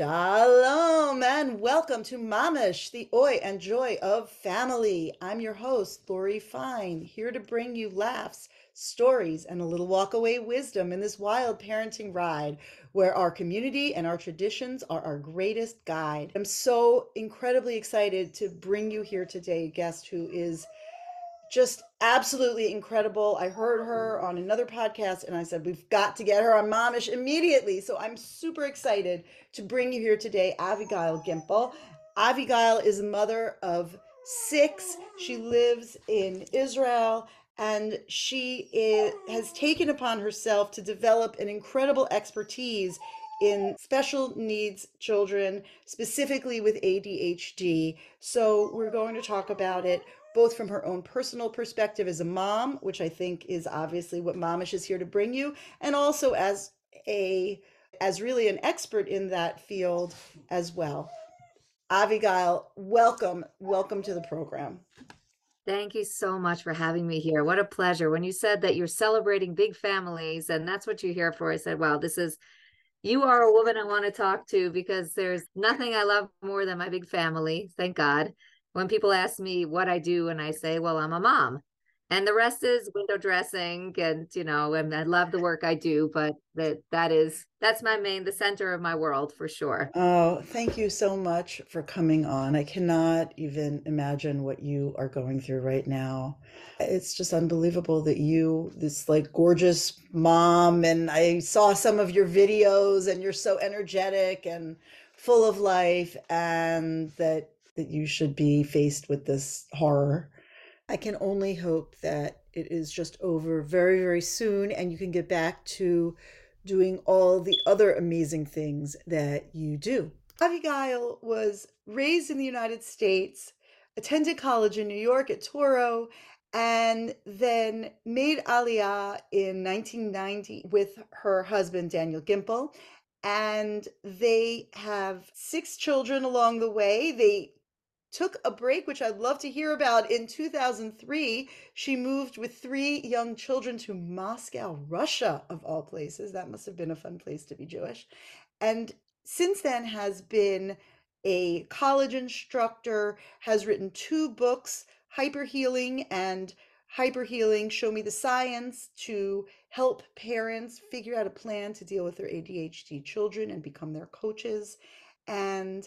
Shalom and welcome to Mamish, the oi and joy of family. I'm your host, Lori Fine, here to bring you laughs, stories, and a little walkaway wisdom in this wild parenting ride where our community and our traditions are our greatest guide. I'm so incredibly excited to bring you here today a guest who is just absolutely incredible. I heard her on another podcast and I said, We've got to get her on Momish immediately. So I'm super excited to bring you here today, Avigail Gimpel. Avigail is a mother of six. She lives in Israel and she is, has taken upon herself to develop an incredible expertise in special needs children, specifically with ADHD. So, we're going to talk about it both from her own personal perspective as a mom, which I think is obviously what Momish is here to bring you, and also as a as really an expert in that field as well. Avigail, welcome, welcome to the program. Thank you so much for having me here. What a pleasure. When you said that you're celebrating big families and that's what you're here for, I said, wow, this is you are a woman I want to talk to because there's nothing I love more than my big family. Thank God when people ask me what I do, and I say, well, I'm a mom. And the rest is window dressing, and you know, and I love the work I do, but that that is that's my main, the center of my world for sure. Oh, thank you so much for coming on. I cannot even imagine what you are going through right now. It's just unbelievable that you, this like gorgeous mom, and I saw some of your videos, and you're so energetic and full of life, and that that you should be faced with this horror. I can only hope that it is just over very, very soon and you can get back to doing all the other amazing things that you do. Abigail was raised in the United States, attended college in New York at Touro, and then made Aliyah in 1990 with her husband Daniel Gimpel. And they have six children along the way. They took a break, which I'd love to hear about. In 2003, she moved with three young children to Moscow, Russia, of all places. That must have been a fun place to be Jewish. And since then has been a college instructor, has written two books, Hyper Healing and Hyper Healing Show Me the Science, to help parents figure out a plan to deal with their ADHD children and become their coaches. And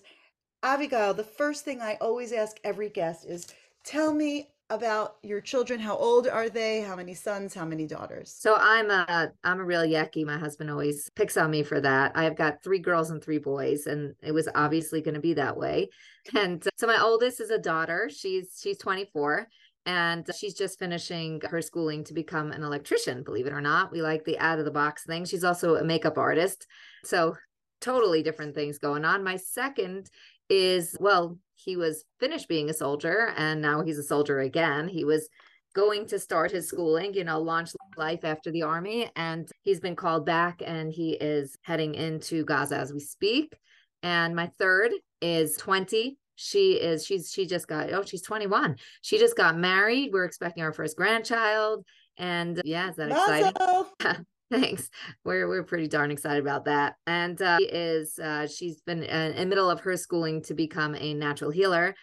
Abigail, the first thing I always ask every guest is tell me about your children. How old are they? How many sons? How many daughters? So I'm a I'm a real yekke. My husband always picks on me for that. I've got three girls and three boys, and it was obviously going to be that way. And uh, so my oldest is a daughter. She's she's 24 and she's just finishing her schooling to become an electrician believe it or not we like the out of the box thing she's also a makeup artist so totally different things going on my second is well, he was finished being a soldier and now he's a soldier again. He was going to start his schooling, you know, launch life after the army. And he's been called back and he is heading into Gaza as we speak. And my third is 20. She is, she's, she just got, oh, she's 21. She just got married. We're expecting our first grandchild. And yeah, is that exciting? Thanks. We're we're pretty darn excited about that. And uh, she is uh, she's been in the middle of her schooling to become a natural healer.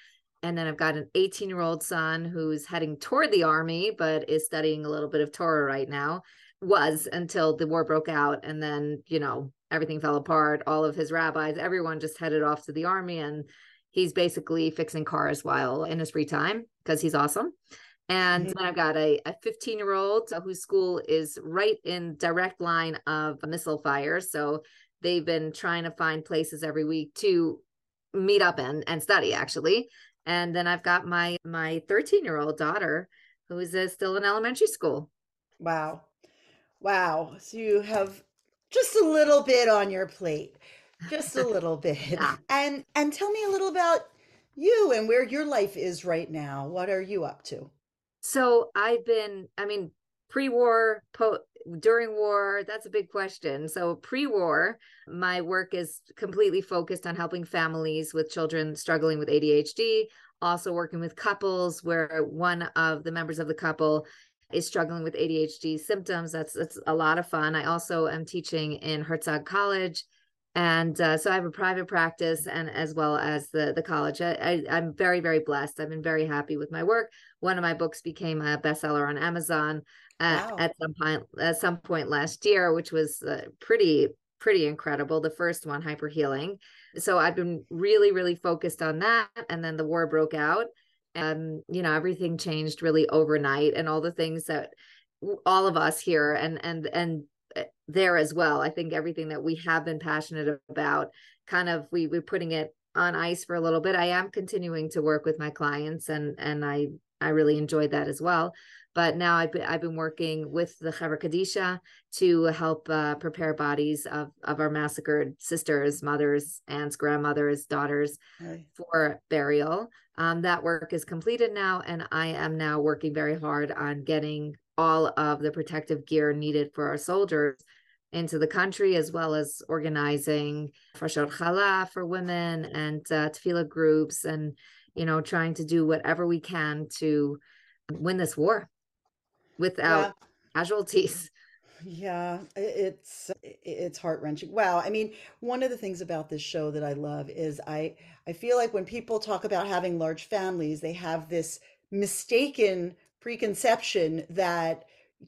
And then I've got an 18 year old son who's heading toward the army, but is studying a little bit of Torah right now. Was until the war broke out, and then you know everything fell apart. All of his rabbis, everyone just headed off to the army, and he's basically fixing cars while in his free time because he's awesome. And mm-hmm. then I've got a 15 year old whose school is right in direct line of missile fire. So they've been trying to find places every week to meet up and, and study actually. And then I've got my my 13 year old daughter who is uh, still in elementary school. Wow. Wow. So you have just a little bit on your plate. Just a little bit. yeah. And and tell me a little about you and where your life is right now. What are you up to? So I've been, I mean, pre-war, po- during war, that's a big question. So pre-war, my work is completely focused on helping families with children struggling with ADHD, also working with couples where one of the members of the couple is struggling with ADHD symptoms. That's that's a lot of fun. I also am teaching in Herzog College and uh, so I have a private practice and as well as the the college. I, I am very very blessed. I've been very happy with my work. One of my books became a bestseller on Amazon at, wow. at some point at some point last year, which was uh, pretty pretty incredible. The first one, Hyper Healing. So I've been really really focused on that, and then the war broke out, and you know everything changed really overnight, and all the things that all of us here and and and Eh, there as well. I think everything that we have been passionate about, kind of we we're putting it on ice for a little bit. I am continuing to work with my clients, and and I I really enjoyed that as well. But now I've been, I've been working with the Chevra Kadisha to help uh, prepare bodies of, of our massacred sisters, mothers, aunts, grandmothers, daughters for burial. Um, that work is completed now, and I am now working very hard on getting all of the protective gear needed for our soldiers into the country, as well as organizing Frashot Chala for women and uh, tefillah groups, and you know, trying to do whatever we can to win this war without yeah. casualties. Yeah, it's it's heart wrenching. Wow, I mean, one of the things about this show that I love is I I feel like when people talk about having large families, they have this mistaken preconception that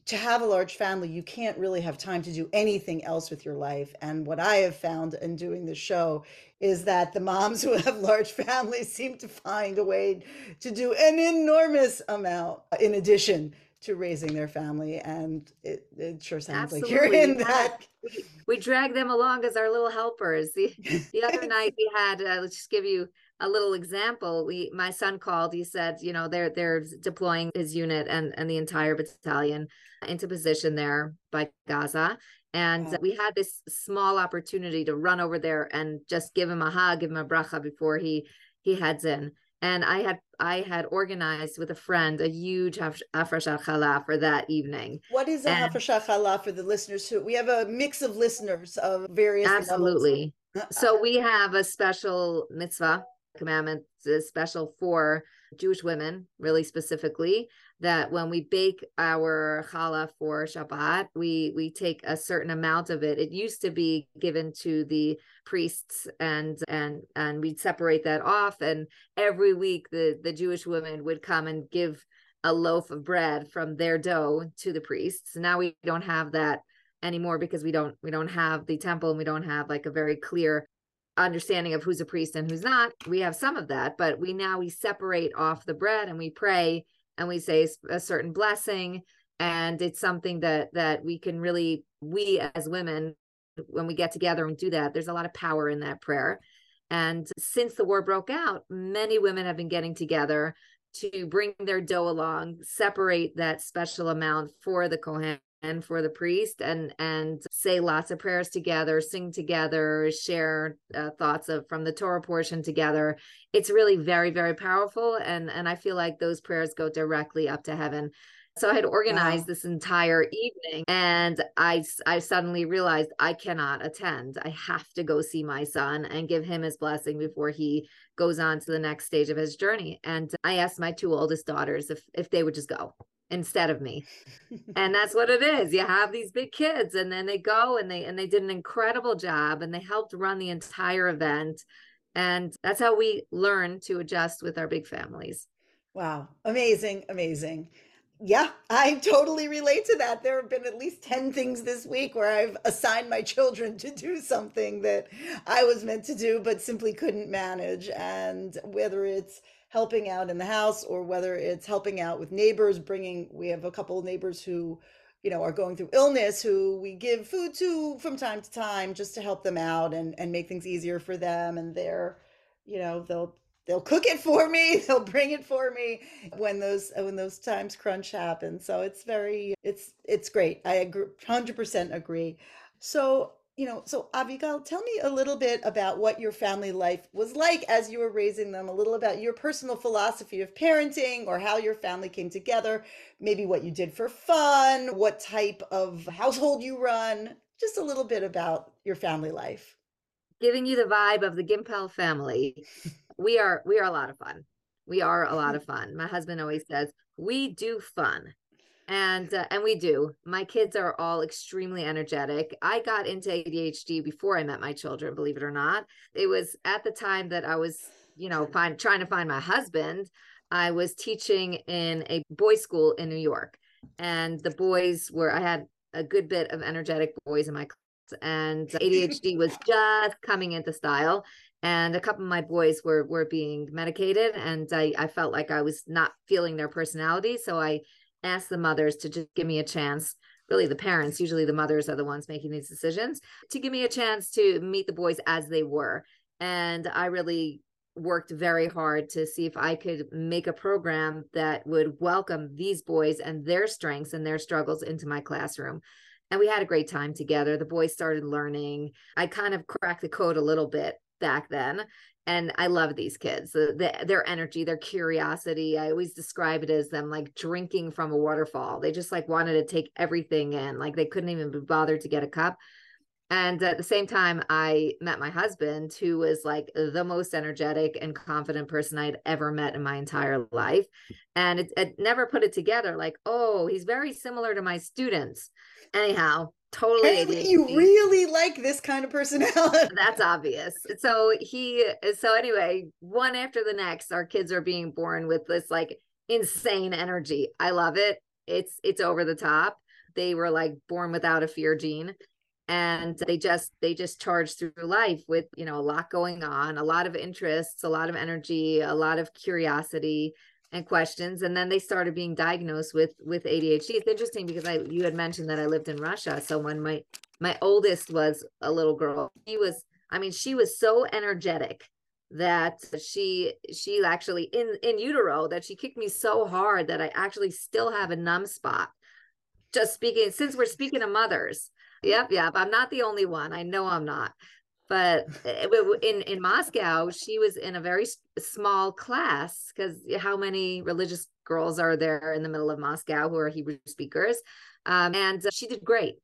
to have a large family, you can't really have time to do anything else with your life. And what I have found in doing the show is that the moms who have large families seem to find a way to do an enormous amount in addition to raising their family. And it, it sure sounds Absolutely. like you're in that. We, drag them along as our little helpers. The, the other night we had, uh, let's just give you a little example we my son called he said you know they're they're deploying his unit and and the entire battalion into position there by gaza and wow. we had this small opportunity to run over there and just give him a hug give him a bracha before he he heads in and i had i had organized with a friend a huge hafrashat chala for that evening what is a hafrashat chala for the listeners who we have a mix of listeners of various absolutely levels. so we have a special mitzvah commandment is special for Jewish women, really specifically, that when we bake our challah for Shabbat, we we take a certain amount of it. It used to be given to the priests and and and we'd separate that off. And every week the, the Jewish women would come and give a loaf of bread from their dough to the priests. Now we don't have that anymore because we don't we don't have the temple and we don't have like a very clear understanding of who's a priest and who's not we have some of that but we now we separate off the bread and we pray and we say a certain blessing. And it's something that that we can really we as women when we get together and do that there's a lot of power in that prayer. And since the war broke out many women have been getting together to bring their dough along separate that special amount for the kohen and for the priest and and say lots of prayers together sing together share uh, thoughts of from the torah portion together. It's really very very powerful and and i feel like those prayers go directly up to heaven. So i had organized wow. this entire evening and i i suddenly realized i cannot attend. I have to go see my son and give him his blessing before he goes on to the next stage of his journey. And i asked my two oldest daughters if if they would just go instead of me. And that's what it is. You have these big kids and then they go and they and they did an incredible job and they helped run the entire event. And that's how we learn to adjust with our big families. Wow. Amazing amazing. Yeah, I totally relate to that. There have been at least 10 things this week where I've assigned my children to do something that I was meant to do, but simply couldn't manage. And whether it's helping out in the house or whether it's helping out with neighbors bringing we have a couple of neighbors who you know are going through illness who we give food to from time to time just to help them out and and make things easier for them and they're you know they'll they'll cook it for me they'll bring it for me when those when those times crunch happen. So it's very it's it's great. I agree 100% agree. So you know, so Abigail, tell me a little bit about what your family life was like as you were raising them, a little about your personal philosophy of parenting or how your family came together, maybe what you did for fun, what type of household you run, just a little bit about your family life. Giving you the vibe of the Gimpel family. we are we are a lot of fun. We are a lot of fun. My husband always says, "We do fun." And uh, and we do. My kids are all extremely energetic. I got into adhd before i met my children believe it or not. It was at the time that i was you know find trying to find my husband i was teaching in a boys school in new york. And the boys were i had a good bit of energetic boys in my class and adhd was just coming into style. And a couple of my boys were were being medicated and I, I felt like i was not feeling their personality. So i ask the mothers to just give me a chance really the parents usually the mothers are the ones making these decisions to give me a chance to meet the boys as they were. And i really worked very hard to see if i could make a program that would welcome these boys and their strengths and their struggles into my classroom. And we had a great time together. The boys started learning. I kind of cracked the code a little bit back then and I love these kids. The, the, their energy, their curiosity. I always describe it as them like drinking from a waterfall. They just like wanted to take everything in. Like they couldn't even be bothered to get a cup. And at the same time, I met my husband, who was like the most energetic and confident person I'd ever met in my entire life. And it, it never put it together like, oh, he's very similar to my students. Anyhow, totally you really like this kind of personality. That's obvious. So he so anyway one after the next our kids are being born with this like insane energy. I love it. It's it's over the top. They were like born without a fear gene. And they just they just charge through life with you know a lot going on a lot of interests a lot of energy a lot of curiosity and questions and then they started being diagnosed with with ADHD it's interesting because I you had mentioned that I lived in Russia so when my my oldest was a little girl she was I mean she was so energetic that she she actually in in utero that she kicked me so hard that I actually still have a numb spot just speaking since we're speaking of mothers. Yep yep I'm not the only one. I know I'm not but eh, in in Moscow, she was in a very small class because how many religious girls are there in the middle of Moscow who are Hebrew speakers? Um, and she did great.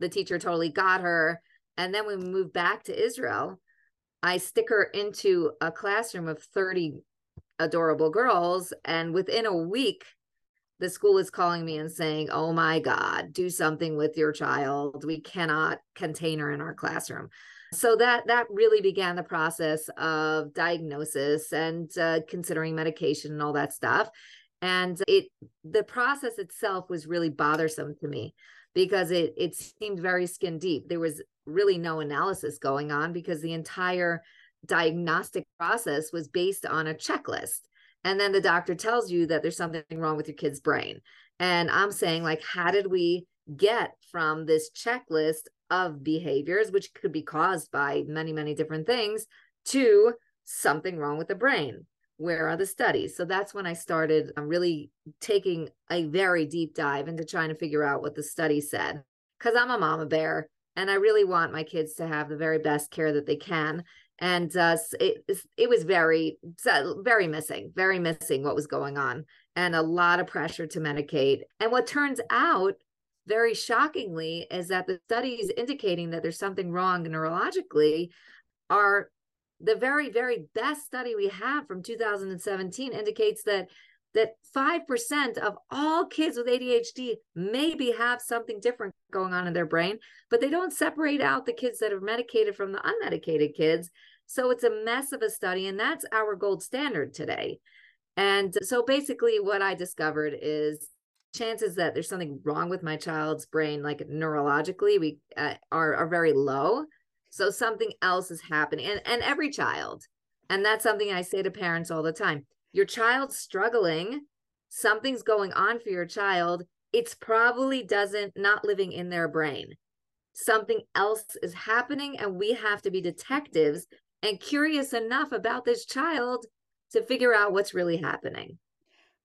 The teacher totally got her. And then we moved back to Israel, I stick her into a classroom of 30 adorable girls. And within a week, the school is calling me and saying, Oh my God, do something with your child. We cannot contain her in our classroom so that that really began the process of diagnosis and uh, considering medication and all that stuff. And it the process itself was really bothersome to me because it it seemed very skin deep. There was really no analysis going on because the entire diagnostic process was based on a checklist. And then the doctor tells you that there's something wrong with your kid's brain. And i'm saying like how did we get from this checklist of behaviors, which could be caused by many, many different things, to something wrong with the brain. Where are the studies? So that's when I started um, really taking a very deep dive into trying to figure out what the study said. Because I'm a mama bear and I really want my kids to have the very best care that they can. And uh, it, it was very, very missing, very missing what was going on, and a lot of pressure to medicate. And what turns out very shockingly is that the studies indicating that there's something wrong neurologically are the very very best study we have from 2017 indicates that that 5% of all kids with ADHD maybe have something different going on in their brain, but they don't separate out the kids that are medicated from the unmedicated kids. So it's a mess of a study, and that's our gold standard today. And so basically, what I discovered is chances that there's something wrong with my child's brain like neurologically we uh, are are very low. So something else is happening and and every child and that's something i say to parents all the time. Your child's struggling something's going on for your child it's probably doesn't not living in their brain. Something else is happening and we have to be detectives and curious enough about this child to figure out what's really happening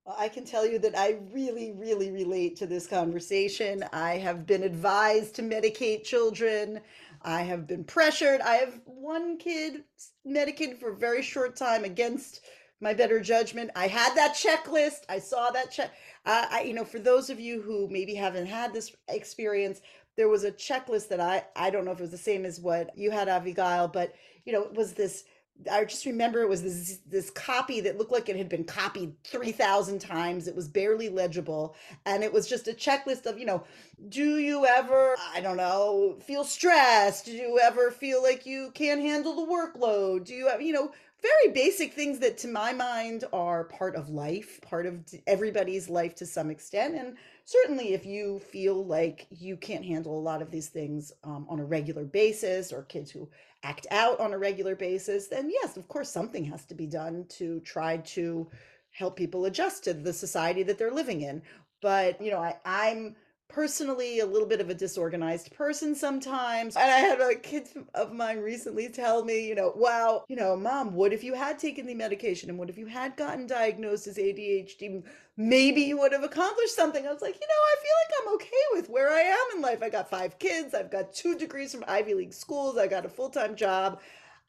I can tell you that I really, really relate to this conversation. I have been advised to medicate children. I have been pressured. I have one kid medicated for a very short time against my better judgment. I had that checklist. I saw that check. Uh, I, you know, for those of you who maybe haven't had this experience, there was a checklist that I, I don't know if it was the same as what you had, Avigail, but you know, it was this I just remember it was this this copy that looked like it had been copied 3000 times. It was barely legible and it was just a checklist of, you know, do you ever, I don't know, feel stressed? Do you ever feel like you can't handle the workload? Do you have, you know, very basic things that to my mind are part of life, part of everybody's life to some extent and certainly if you feel like you can't handle a lot of these things um, on a regular basis or kids who act out on a regular basis, then yes, of course, something has to be done to try to help people adjust to the society that they're living in. But, you know, I, I'm personally a little bit of a disorganized person sometimes. And I had a kid of mine recently tell me, you know, wow, you know, mom, what if you had taken the medication and what if you had gotten diagnosed as ADHD? Maybe you would have accomplished something. I was like, you know, I feel like I'm okay with where I am in life. I got five kids, I've got two degrees from Ivy League schools, I got a full time job.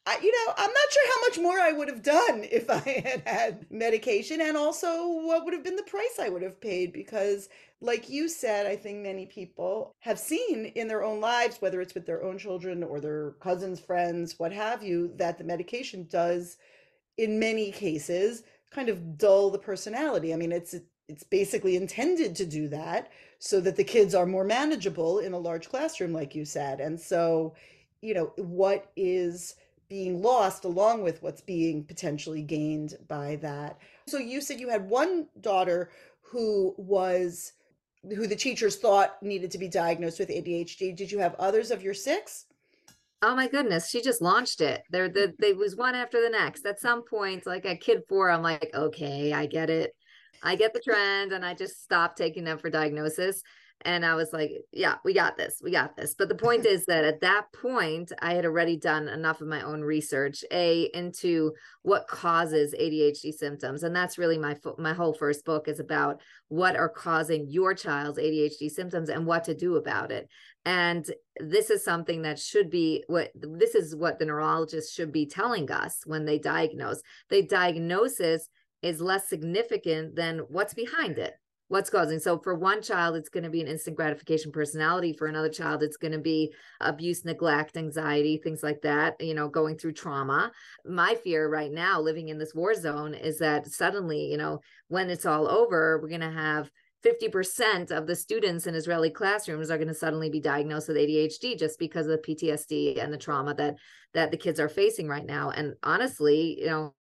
I, you know, I'm not sure how much more I would have done if I had had medication and also what would have been the price I would have paid because like you said, I think many people have seen in their own lives, whether it's with their own children or their cousins, friends, what have you, that the medication does, in many cases, kind of dull the personality. I mean, it's it's basically intended to do that so that the kids are more manageable in a large classroom, like you said. And so, you know, what is being lost along with what's being potentially gained by that. So you said you had one daughter who was who the teachers thought needed to be diagnosed with ADHD. Did you have others of your six? Oh my goodness, she just launched it. There, the, they was one after the next. At some point, like at kid four, I'm like, okay, I get it. I get the trend, and I just stopped taking them for diagnosis. And I was like, yeah, we got this. We got this. But the point is that at that point, I had already done enough of my own research, A, into what causes ADHD symptoms. And that's really my my whole first book is about what are causing your child's ADHD symptoms and what to do about it. And this is something that should be what this is what the neurologist should be telling us when they diagnose. The diagnosis is less significant than what's behind it what's causing. So for one child it's going to be an instant gratification personality. For another child it's going to be abuse neglect anxiety things like that you know going through trauma. My fear right now living in this war zone is that suddenly you know when it's all over we're going to have 50% of the students in Israeli classrooms are going to suddenly be diagnosed with ADHD just because of the PTSD and the trauma that that the kids are facing right now. And honestly you know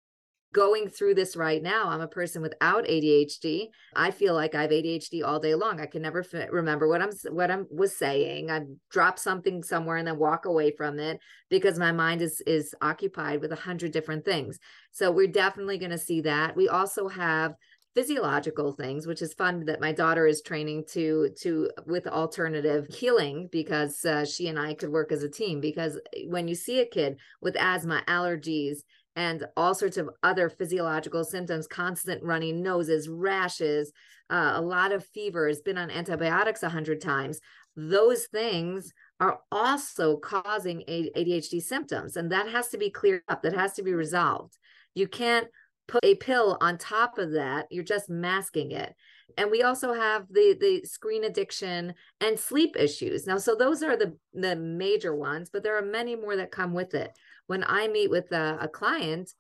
going through this right now. I'm a person without ADHD. I feel like I have ADHD all day long. I can never f- remember what I'm what I'm was saying. I drop something somewhere and then walk away from it because my mind is is occupied with a hundred different things. So we're definitely going to see that. We also have physiological things which is fun that my daughter is training to to with alternative healing because uh, she and I could work as a team because when you see a kid with asthma allergies and all sorts of other physiological symptoms constant running noses rashes uh, a lot of fever has been on antibiotics a hundred times. Those things are also causing adhd symptoms and that has to be cleared up that has to be resolved. You can't put a pill on top of that you're just masking it. And we also have the the screen addiction and sleep issues. Now so those are the the major ones but there are many more that come with it when I meet with a, a client,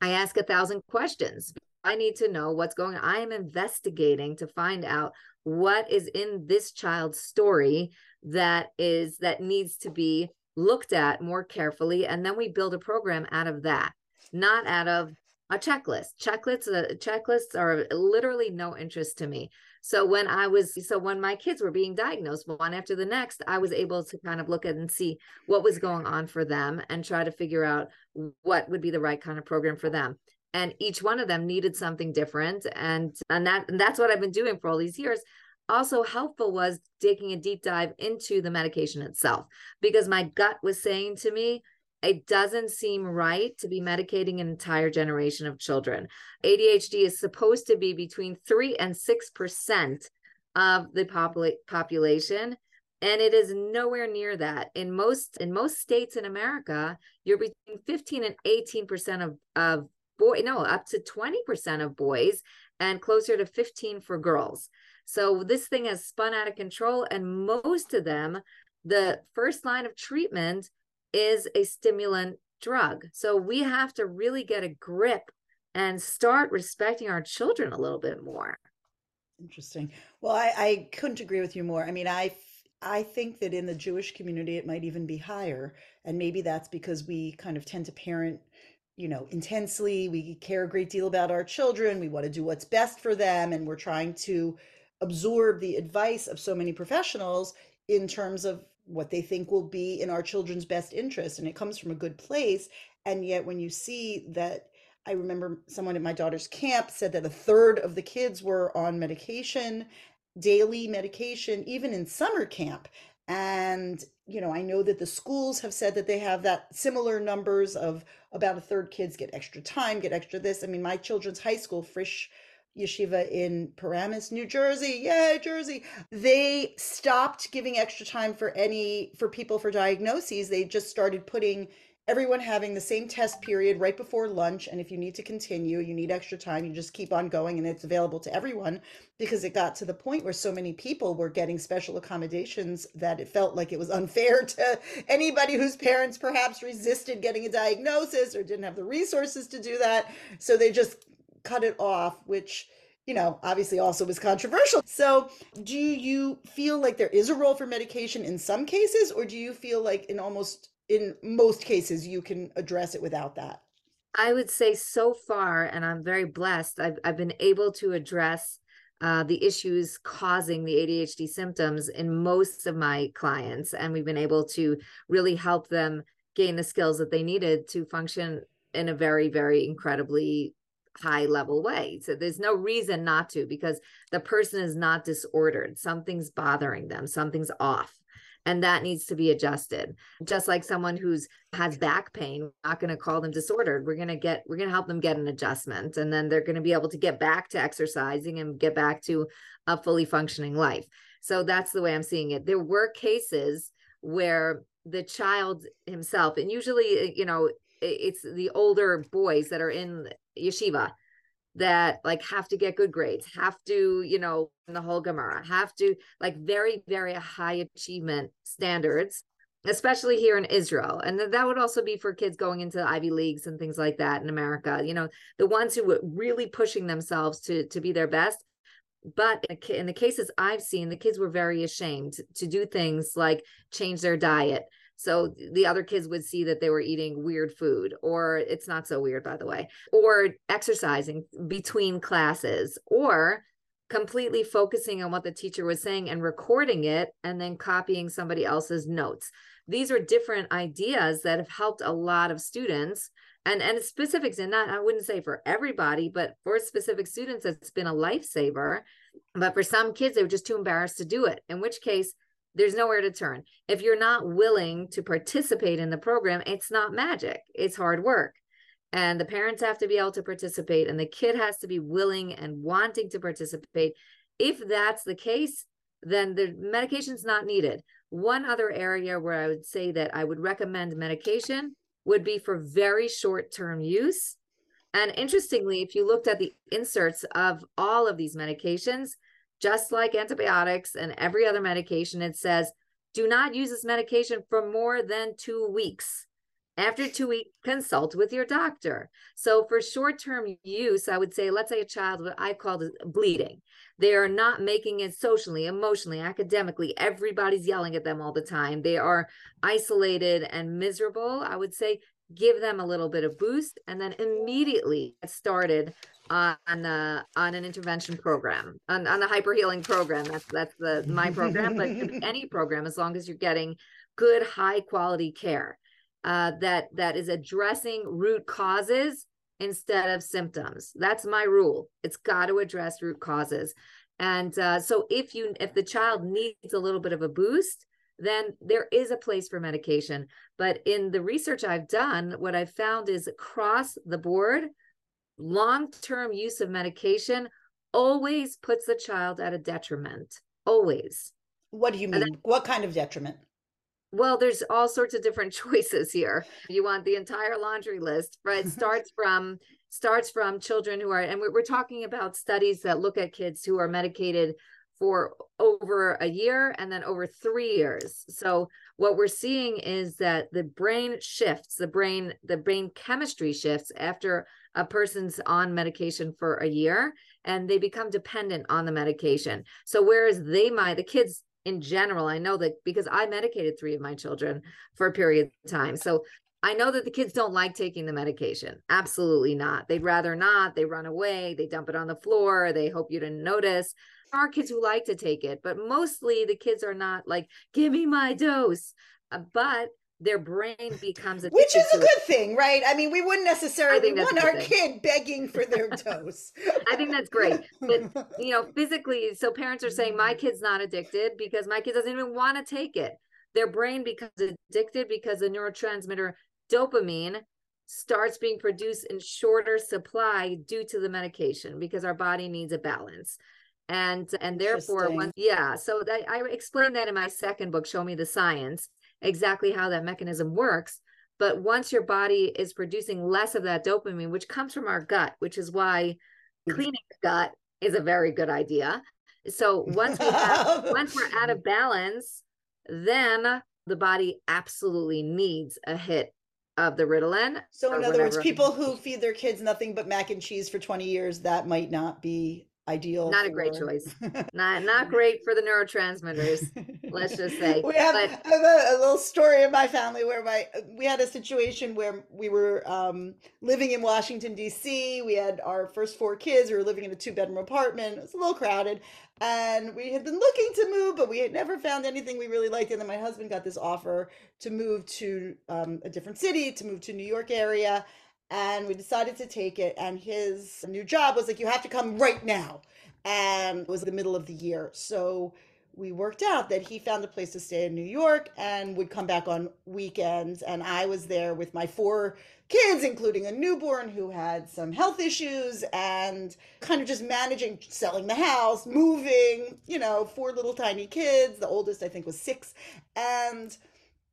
I ask a thousand questions. I need to know what's going on. I am investigating to find out what is in this child's story that is that needs to be looked at more carefully and then we build a program out of that not out of a checklist checklists uh, checklists are literally no interest to me so when i was so when my kids were being diagnosed one after the next i was able to kind of look at and see what was going on for them and try to figure out what would be the right kind of program for them. And each one of them needed something different. And and that and that's what i've been doing for all these years. Also helpful was taking a deep dive into the medication itself because my gut was saying to me it doesn't seem right to be medicating an entire generation of children. ADHD is supposed to be between 3 and 6% of the popula- population and it is nowhere near that. In most in most states in America, you're between 15 and 18% of of boy no, up to 20% of boys and closer to 15 for girls. So this thing has spun out of control and most of them the first line of treatment is a stimulant drug. So we have to really get a grip and start respecting our children a little bit more. Interesting. Well, I, I couldn't agree with you more. I mean, I I think that in the Jewish community it might even be higher, and maybe that's because we kind of tend to parent, you know, intensely. We care a great deal about our children. We want to do what's best for them, and we're trying to absorb the advice of so many professionals in terms of what they think will be in our children's best interest, and it comes from a good place. And yet, when you see that I remember someone at my daughter's camp said that a third of the kids were on medication, daily medication, even in summer camp. And, you know, I know that the schools have said that they have that similar numbers of about a third kids get extra time, get extra this. I mean, my children's high school, Frisch Yeshiva in Paramus, New Jersey, yay, Jersey, they stopped giving extra time for any, for people for diagnoses. They just started putting everyone having the same test period right before lunch. And if you need to continue, you need extra time, you just keep on going and it's available to everyone because it got to the point where so many people were getting special accommodations that it felt like it was unfair to anybody whose parents perhaps resisted getting a diagnosis or didn't have the resources to do that. So they just cut it off, which you know, obviously also was controversial. So, do you feel like there is a role for medication in some cases, or do you feel like in almost in most cases you can address it without that i would say so far and i'm very blessed i've, I've been able to address uh, the issues causing the adhd symptoms in most of my clients and we've been able to really help them gain the skills that they needed to function in a very very incredibly high level way. So there's no reason not to because the person is not disordered. Something's bothering them, something's off. And that needs to be adjusted. Just like someone who's has back pain we're not going to call them disordered. We're going to get we're going to help them get an adjustment and then they're going to be able to get back to exercising and get back to a fully functioning life. So that's the way i'm seeing it. There were cases where the child himself and usually you know it's the older boys that are in yeshiva that like have to get good grades, have to, you know, the whole Gemara, have to like very, very high achievement standards, especially here in Israel. And that would also be for kids going into Ivy Leagues and things like that in America, you know, the ones who were really pushing themselves to to be their best. But in the cases I've seen, the kids were very ashamed to do things like change their diet, so the other kids would see that they were eating weird food, or it's not so weird, by the way, or exercising between classes, or completely focusing on what the teacher was saying and recording it and then copying somebody else's notes. These are different ideas that have helped a lot of students and and specifics and not I wouldn't say for everybody, but for specific students, it's been a lifesaver. But for some kids, they were just too embarrassed to do it, in which case there's nowhere to turn. If you're not willing to participate in the program, it's not magic, it's hard work. And the parents have to be able to participate, and the kid has to be willing and wanting to participate. If that's the case, then the medication's not needed. One other area where I would say that I would recommend medication would be for very short term use. And interestingly, if you looked at the inserts of all of these medications, just like antibiotics and every other medication, it says do not use this medication for more than two weeks. After two weeks, consult with your doctor. So, for short term use, I would say, let's say a child, what I call bleeding. They are not making it socially, emotionally, academically. Everybody's yelling at them all the time. They are isolated and miserable. I would say, give them a little bit of boost and then immediately get started on uh, on an intervention program on, on the hyper healing program. That's that's the my program but any program as long as you're getting good high quality care uh, that that is addressing root causes instead of symptoms. That's my rule. It's got to address root causes. And uh, so if you if the child needs a little bit of a boost then there is a place for medication but in the research i've done what i've found is across the board long term use of medication always puts the child at a detriment. Always. What do you mean? Then, what kind of detriment? Well, there's all sorts of different choices here. You want the entire laundry list, right? Starts from starts from children who are, and we're talking about studies that look at kids who are medicated for over a year and then over three years. So what we're seeing is that the brain shifts, the brain, the brain chemistry shifts after a person's on medication for a year and they become dependent on the medication. So whereas they might, the kids in general, I know that because I medicated three of my children for a period of time. So I know that the kids don't like taking the medication. Absolutely not. They'd rather not. They run away, they dump it on the floor, they hope you didn't notice are kids who like to take it, but mostly the kids are not like, give me my dose. Uh, but their brain becomes a which is a good thing right i mean we wouldn't necessarily want our thing. kid begging for their dose i think that's great but you know physically so parents are saying my kid's not addicted because my kid doesn't even want to take it their brain becomes addicted because the neurotransmitter dopamine starts being produced in shorter supply due to the medication because our body needs a balance and and therefore once yeah so that, i explained that in my second book show me the science exactly how that mechanism works but once your body is producing less of that dopamine which comes from our gut which is why mm. cleaning the gut is a very good idea so once we have once we're out of balance then the body absolutely needs a hit of the Ritalin. So, in other words, people who feed their kids nothing but mac and cheese for 20 years, that might not be ideal. Not for... a great choice. not not great for the neurotransmitters. let's just say. We have, but... have a, a, little story in my family where my we had a situation where we were um, living in Washington D.C. We had our first four kids. We were living in a two bedroom apartment. It was a little crowded, and we had been looking to move, but we had never found anything we really liked. And then my husband got this offer to move to um, a different city, to move to New York area and we decided to take it and his new job was like you have to come right now. And it was the middle of the year so we worked out that he found a place to stay in New York and would come back on weekends. And I was there with my four kids including a newborn who had some health issues and kind of just managing selling the house moving you know four little tiny kids. The oldest I think was 6 and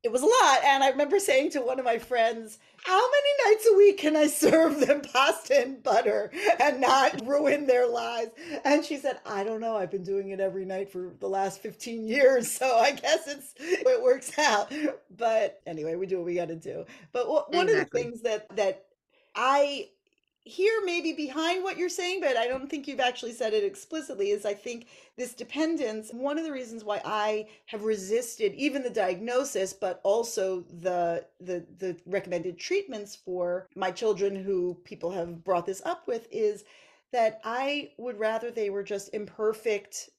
it was a lot. And I remember saying to one of my friends, How many nights a week can I serve them pasta and butter and not ruin their lives? And she said, I don't know. I've been doing it every night for the last 15 years. So I guess it's it works out. But anyway, we do what we got to do. But one exactly. of the things that that I here maybe behind what you're saying but i don't think you've actually said it explicitly is i think this dependence one of the reasons why i have resisted even the diagnosis but also the the the recommended treatments for my children who people have brought this up with is that i would rather they were just imperfect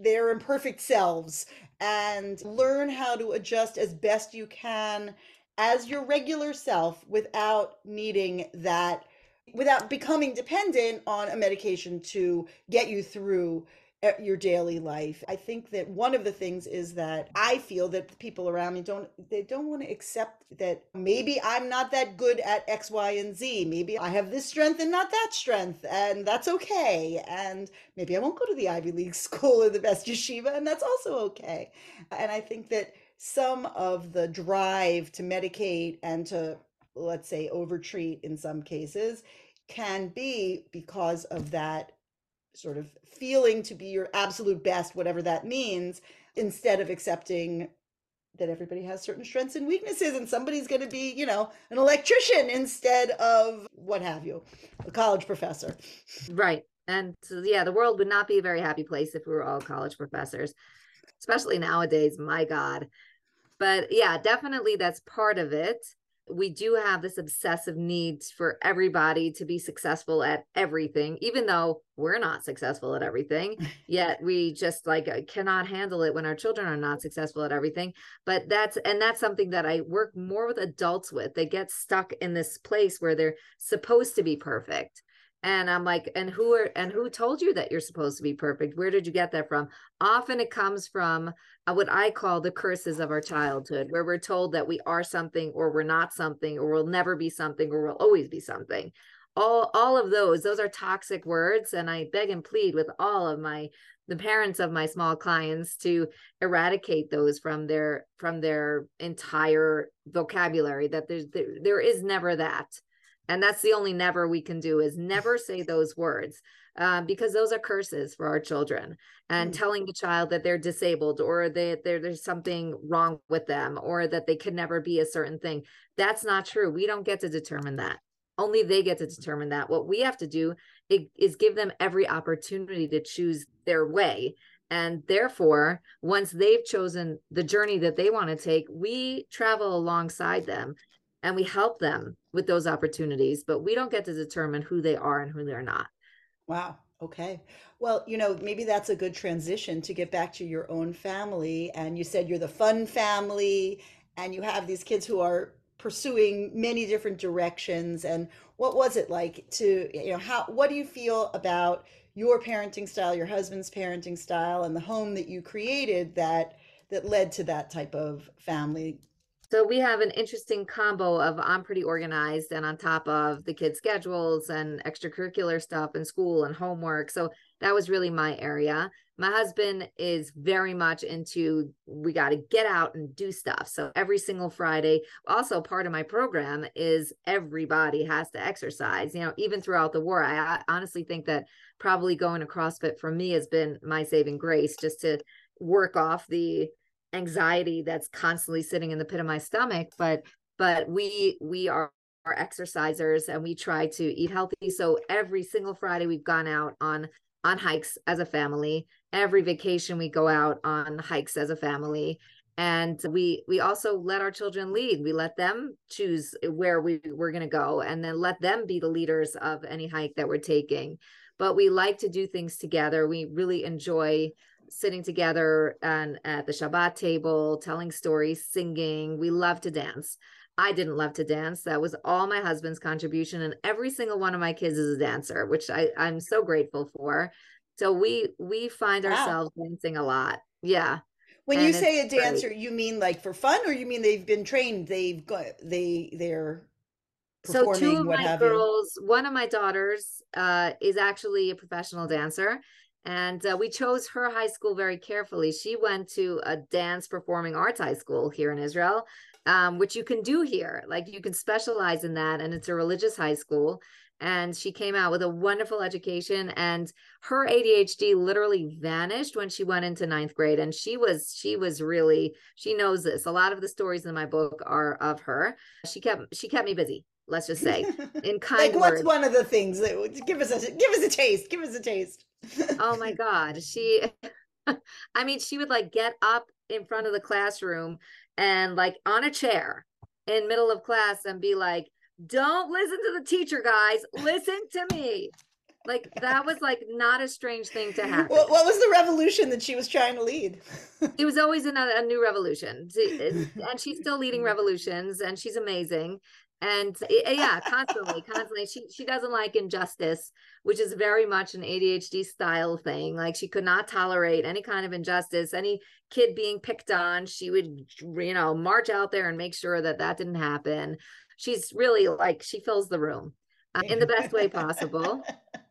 their imperfect selves and learn how to adjust as best you can as your regular self without needing that without becoming dependent on a medication to get you through uh, your daily life. I think that one of the things is that I feel that the people around me don't they don't want to accept that maybe I'm not that good at X, Y, and Z. Maybe I have this strength and not that strength, and that's okay. And maybe I won't go to the Ivy League school or the best yeshiva, and that's also okay. And I think that some of the drive to medicate and to let's say overtreat in some cases can be because of that sort of feeling to be your absolute best whatever that means instead of accepting that everybody has certain strengths and weaknesses and somebody's going to be you know an electrician instead of what have you a college professor. Right and so, yeah the world would not be a very happy place if we were all college professors especially nowadays my god. But yeah definitely that's part of it we do have this obsessive need for everybody to be successful at everything even though we're not successful at everything yet we just like uh, cannot handle it when our children are not successful at everything. But that's and that's something that i work more with adults with. They get stuck in this place where they're supposed to be perfect and i'm like and who are and who told you that you're supposed to be perfect? Where did you get that from? Often it comes from uh, what i call the curses of our childhood where we're told that we are something or we're not something or we'll never be something or we'll always be something. All all of those those are toxic words and i beg and plead with all of my the parents of my small clients to eradicate those from their from their entire vocabulary that there's there, there is never that and that's the only never we can do is never say those words um, because those are curses for our children and mm. telling the child that they're disabled or that there's something wrong with them or that they could never be a certain thing. That's not true. We don't get to determine that. Only they get to determine that. What we have to do is give them every opportunity to choose their way. And therefore once they've chosen the journey that they want to take we travel alongside them and we help them with those opportunities but we don't get to determine who they are and who they're not Wow. Okay. Well, you know, maybe that's a good transition to get back to your own family. And you said you're the fun family and you have these kids who are pursuing many different directions. And what was it like to, you know, how, what do you feel about your parenting style, your husband's parenting style, and the home that you created that that led to that type of family so we have an interesting combo of I'm pretty organized and on top of the kids' schedules and extracurricular stuff and school and homework. So that was really my area. My husband is very much into we got to get out and do stuff. So every single Friday, also part of my program is everybody has to exercise. You know, even throughout the war, I, honestly think that probably going to CrossFit for me has been my saving grace just to work off the anxiety that's constantly sitting in the pit of my stomach but but we we are are exercisers and we try to eat healthy. So every single friday we've gone out on on hikes as a family. Every vacation we go out on hikes as a family. And we we also let our children lead. We let them choose where we we're going to go and then let them be the leaders of any hike that we're taking. But we like to do things together. We really enjoy sitting together and at the Shabbat table, telling stories, singing. We love to dance. I didn't love to dance. That was all my husband's contribution. And every single one of my kids is a dancer, which I, I'm so grateful for. So we we find ourselves dancing a lot. Yeah. When and you say a dancer, great. you mean like for fun or you mean they've been trained, they've got they they're so two of my girls, you? one of my daughters uh, is actually a professional dancer and uh, we chose her high school very carefully. She went to a dance performing arts high school here in Israel, um, which you can do here. Like you can specialize in that, and it's a religious high school. And she came out with a wonderful education, and her ADHD literally vanished when she went into ninth grade. And she was she was really she knows this. A lot of the stories in my book are of her. She kept she kept me busy let's just say in kind of like what's one of the things that give us a give us a taste give us a taste oh my god she i mean she would like get up in front of the classroom and like on a chair in middle of class and be like don't listen to the teacher guys. Listen to me. Like that was like not a strange thing to happen. what, what was the revolution that she was trying to lead? It was always another a new revolution. And she's still leading revolutions and she's amazing and yeah constantly constantly. She she doesn't like injustice which is very much an adhd style thing. Like she could not tolerate any kind of injustice. Any kid being picked on she would you know march out there and make sure that that didn't happen. She's really like she fills the room uh, in the best way possible.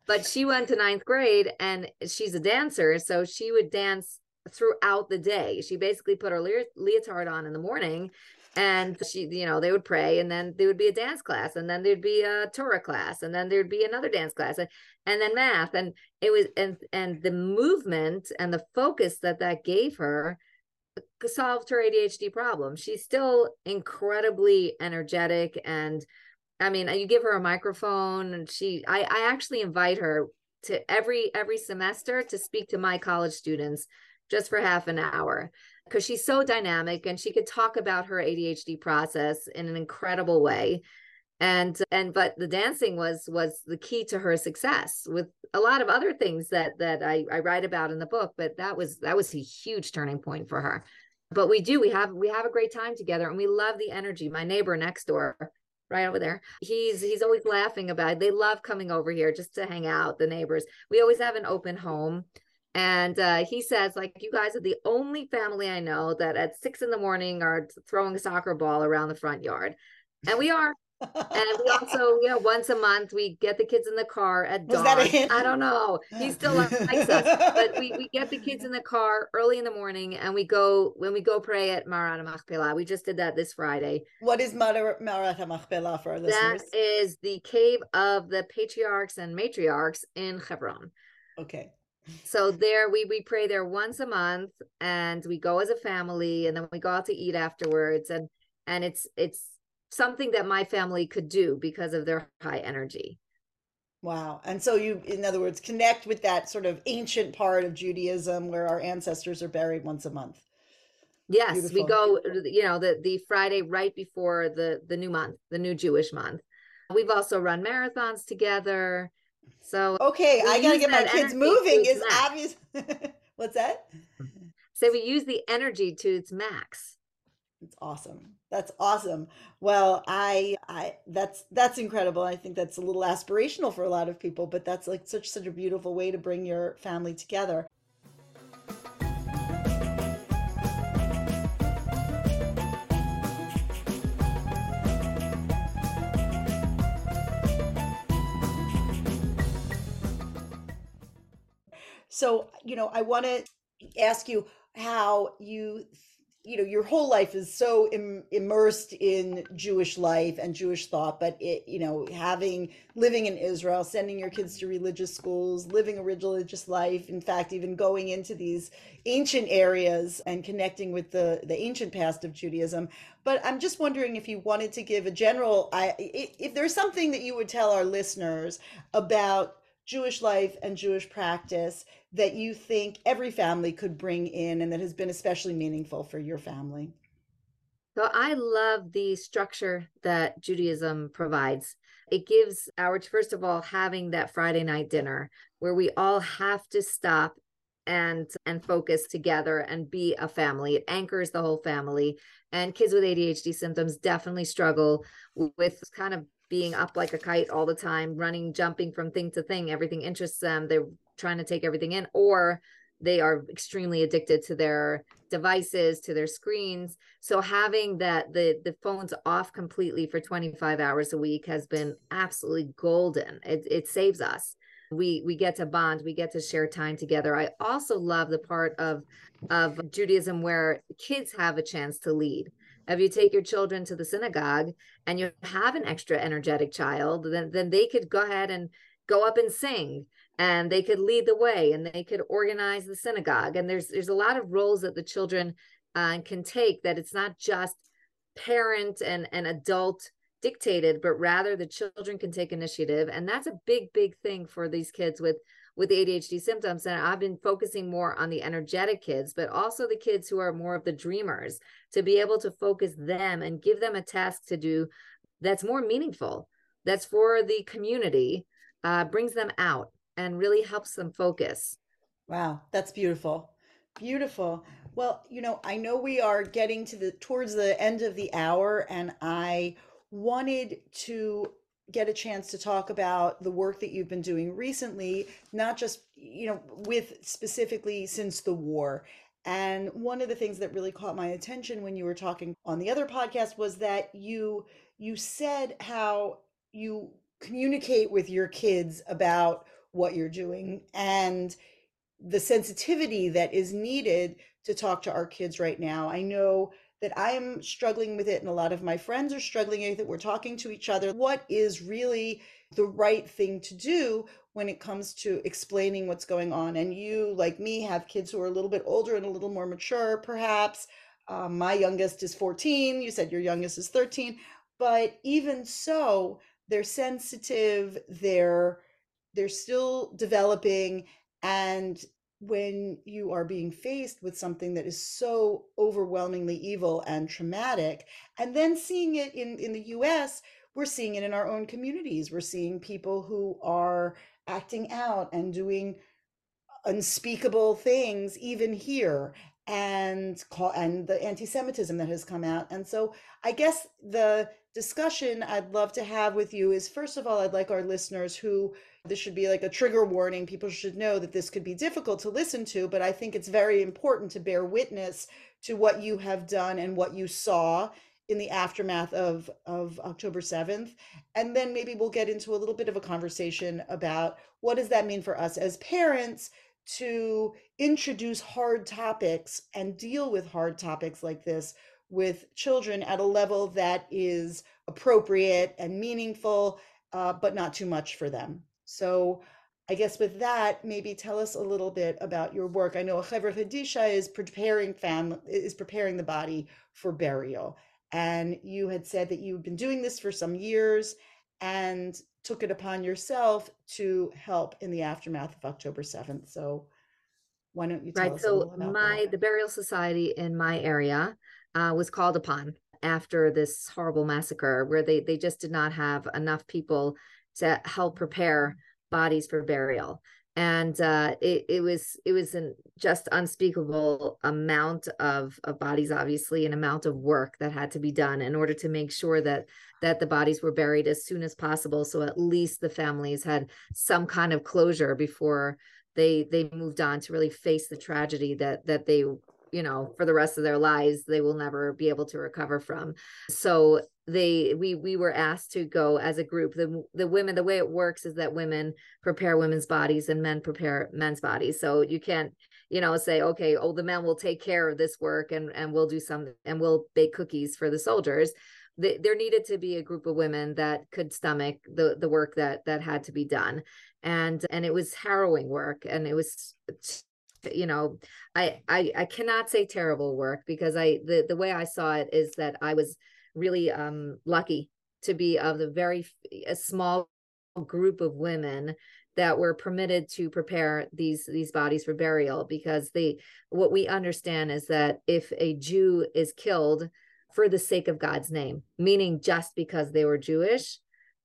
But she went to ninth grade and she's a dancer so she would dance throughout the day. She basically put her le- leotard on in the morning and she you know they would pray and then there would be a dance class and then there'd be a torah class and then there'd be another dance class and, and then math and it was and and the movement and the focus that that gave her uh, solved her adhd problem. She's still incredibly energetic and i mean uh, you give her a microphone and she i i actually invite her to every every semester to speak to my college students just for half an hour because she's so dynamic and she could talk about her ADHD process in an incredible way. And and but the dancing was was the key to her success with a lot of other things that that I, I write about in the book but that was that was a huge turning point for her. But we do we have we have a great time together and we love the energy. My neighbor next door right over there he's he's always laughing about it. they love coming over here just to hang out the neighbors. We always have an open home and uh, he says, like, you guys are the only family I know that at six in the morning are throwing a soccer ball around the front yard. And we are. and we also, you know, once a month we get the kids in the car at Was dawn. that? I don't know. He still likes us, but we, we get the kids in the car early in the morning and we go when we go pray at Maarat Machpelah. We just did that this Friday. What is Mar- Maarat HaMachpelah for our listeners? is the cave of the patriarchs and matriarchs in Hebron. Okay. So there we we pray there once a month and we go as a family and then we go out to eat afterwards and and it's it's something that my family could do because of their high energy. Wow. And so you, in other words, connect with that sort of ancient part of Judaism where our ancestors are buried once a month. Yes, we go you know the the Friday right before the the new month, the new Jewish month. We've also run marathons together. So Okay, I gotta get my kids moving. Is obvious. What's that? so we use the energy to its max. It's awesome. That's awesome. Well, I, I, that's that's incredible. I think that's a little aspirational for a lot of people, but that's like such such a beautiful way to bring your family together. So, you know, I want to ask you how you, you know, your whole life is so Im- immersed in Jewish life and Jewish thought, but it, you know, having living in Israel, sending your kids to religious schools, living a religious life, in fact, even going into these ancient areas and connecting with the the ancient past of Judaism. But I'm just wondering if you wanted to give a general, I, i- if there's something that you would tell our listeners about Jewish life and Jewish practice that you think every family could bring in and that has been especially meaningful for your family? So I love the structure that Judaism provides. It gives our, first of all, having that Friday night dinner where we all have to stop and and focus together and be a family. It anchors the whole family. And kids with ADHD symptoms definitely struggle with kind of being up like a kite all the time, running, jumping from thing to thing. Everything interests them. They're trying to take everything in, or they are extremely addicted to their devices, to their screens. So having that the the phones off completely for 25 hours a week has been absolutely golden. It it saves us. We we get to bond, we get to share time together. I also love the part of of Judaism where kids have a chance to lead. If you take your children to the synagogue and you have an extra energetic child, then then they could go ahead and go up and sing and they could lead the way and they could organize the synagogue. And there's there's a lot of roles that the children uh, can take that it's not just parent and and adult dictated but rather the children can take initiative. And that's a big big thing for these kids with with ADHD symptoms and I've been focusing more on the energetic kids but also the kids who are more of the dreamers to be able to focus them and give them a task to do that's more meaningful that's for the community uh, brings them out and really helps them focus Wow, that's beautiful. Beautiful. Well, you know, I know we are getting to the towards the end of the hour and I wanted to get a chance to talk about the work that you've been doing recently, not just, you know, with specifically since the war. And one of the things that really caught my attention when you were talking on the other podcast was that you you said how you communicate with your kids about what you're doing and the sensitivity that is needed to talk to our kids right now. I know that I am struggling with it, and a lot of my friends are struggling with it. We're talking to each other. What is really the right thing to do when it comes to explaining what's going on? And you, like me, have kids who are a little bit older and a little more mature, perhaps. Um, my youngest is 14. You said your youngest is 13. But even so, they're sensitive, they're they're still developing and when you are being faced with something that is so overwhelmingly evil and traumatic, and then seeing it in, in the US, we're seeing it in our own communities. We're seeing people who are acting out and doing unspeakable things even here and call and the anti-semitism that has come out and so i guess the discussion i'd love to have with you is first of all i'd like our listeners who this should be like a trigger warning. People should know that this could be difficult to listen to but i think it's very important to bear witness to what you have done and what you saw in the aftermath of of October 7th and then maybe we'll get into a little bit of a conversation about what does that mean for us as parents to introduce hard topics and deal with hard topics like this with children at a level that is appropriate and meaningful uh, but not too much for them so I guess with that, maybe tell us a little bit about your work. I know Chevra Kadisha is preparing fam is preparing the body for burial, and you had said that you've been doing this for some years and took it upon yourself to help in the aftermath of October seventh. So, why don't you tell right, us so a little about my that? the burial society in my area uh, was called upon after this horrible massacre where they they just did not have enough people to help prepare bodies for burial. And uh, it, it was it was an just unspeakable amount of, of bodies obviously an amount of work that had to be done in order to make sure that that the bodies were buried as soon as possible. So at least the families had some kind of closure before they they moved on to really face the tragedy that that they you know for the rest of their lives they will never be able to recover from. So they we we were asked to go as a group. The the women the way it works is that women prepare women's bodies and men prepare men's bodies. So you can't you know say okay oh the men will take care of this work and and we'll do some and we'll bake cookies for the soldiers. The, there needed to be a group of women that could stomach the the work that that had to be done. And and it was harrowing work and it was you know I, I i cannot say terrible work because i the the way i saw it is that i was really um, lucky to be of the very a small group of women that were permitted to prepare these these bodies for burial because they what we understand is that if a Jew is killed for the sake of God's name meaning just because they were Jewish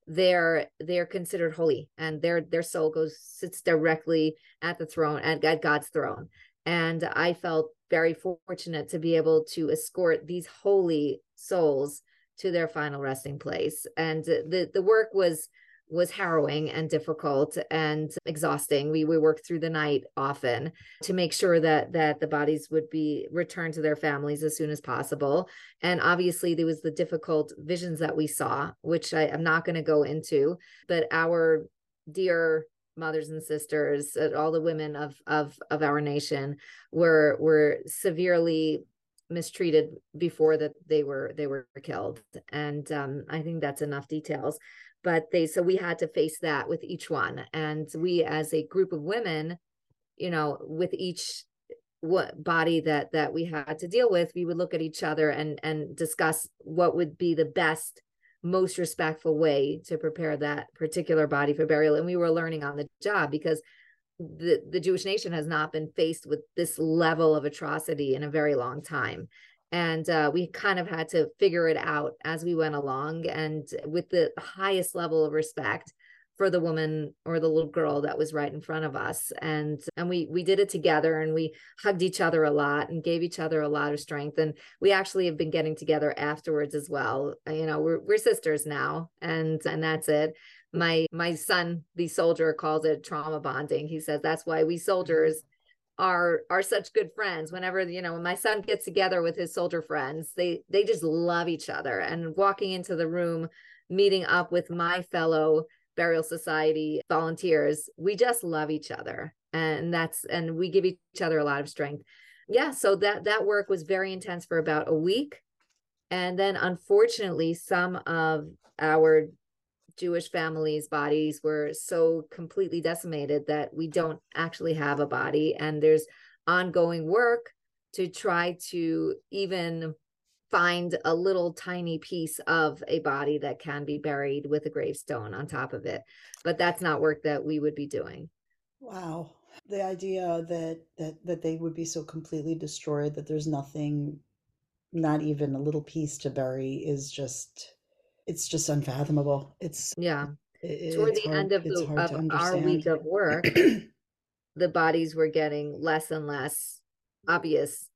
they're they're considered holy and their their soul goes sits directly at the throne at, at God's throne and I felt very fortunate to be able to escort these holy souls to their final resting place. And the the work was was harrowing and difficult and exhausting. We we worked through the night often to make sure that that the bodies would be returned to their families as soon as possible. And obviously there was the difficult visions that we saw, which I, am not going to go into, but our dear mothers and sisters, uh, all the women of of of our nation were were severely mistreated before that they were they were killed. And um, i think that's enough details. But they so we had to face that with each one. And we as a group of women you know with each what body that that we had to deal with we would look at each other and and discuss what would be the best most respectful way to prepare that particular body for burial and we were learning on the job because the, the Jewish nation has not been faced with this level of atrocity in a very long time. And uh, we kind of had to figure it out as we went along and with the highest level of respect for the woman or the little girl that was right in front of us. And and we we did it together and we hugged each other a lot and gave each other a lot of strength. And we actually have been getting together afterwards as well. Uh, you know we're we're sisters now and and that's it. My my son the soldier calls it trauma bonding. He says that's why we mm-hmm. soldiers are are such good friends. Whenever you know when my son gets together with his soldier friends they they just love each other. And walking into the room meeting up with my fellow burial society volunteers we just love each other. And that's and we give each other a lot of strength. Yeah so that that work was very intense for about a week. And then unfortunately some of our Jewish families' bodies were so completely decimated that we don't actually have a body. And there's ongoing work to try to even find a little tiny piece of a body that can be buried with a gravestone on top of it. But that's not work that we would be doing. Wow. The idea that that that they would be so completely destroyed that there's nothing not even a little piece to bury is just it's just unfathomable. It's yeah. It, Toward the hard, end of, the, of our week of work, the bodies were getting less and less obvious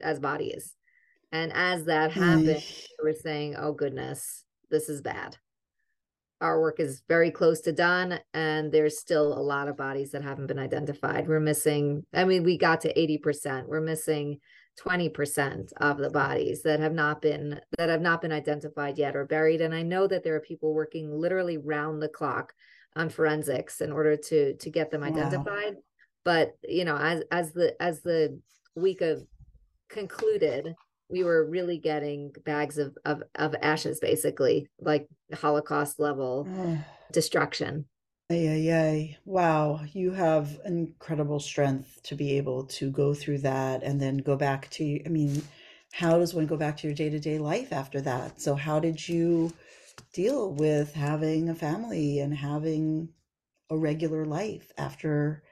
as bodies. And as that happened, we were saying, oh goodness, this is bad. Our work is very close to done, and there's still a lot of bodies that haven't been identified. We're missing, I mean, we got to 80%. We're missing 20% of the bodies that have not been that have not been identified yet or buried and i know that there are people working literally round the clock on forensics in order to to get them identified wow. but you know as as the as the week of concluded we were really getting bags of of, of ashes basically like holocaust level destruction yeah, yeah. Wow, you have incredible strength to be able to go through that and then go back to, I mean, how does one go back to your day-to-day life after that? So how did you deal with having a family and having a regular life after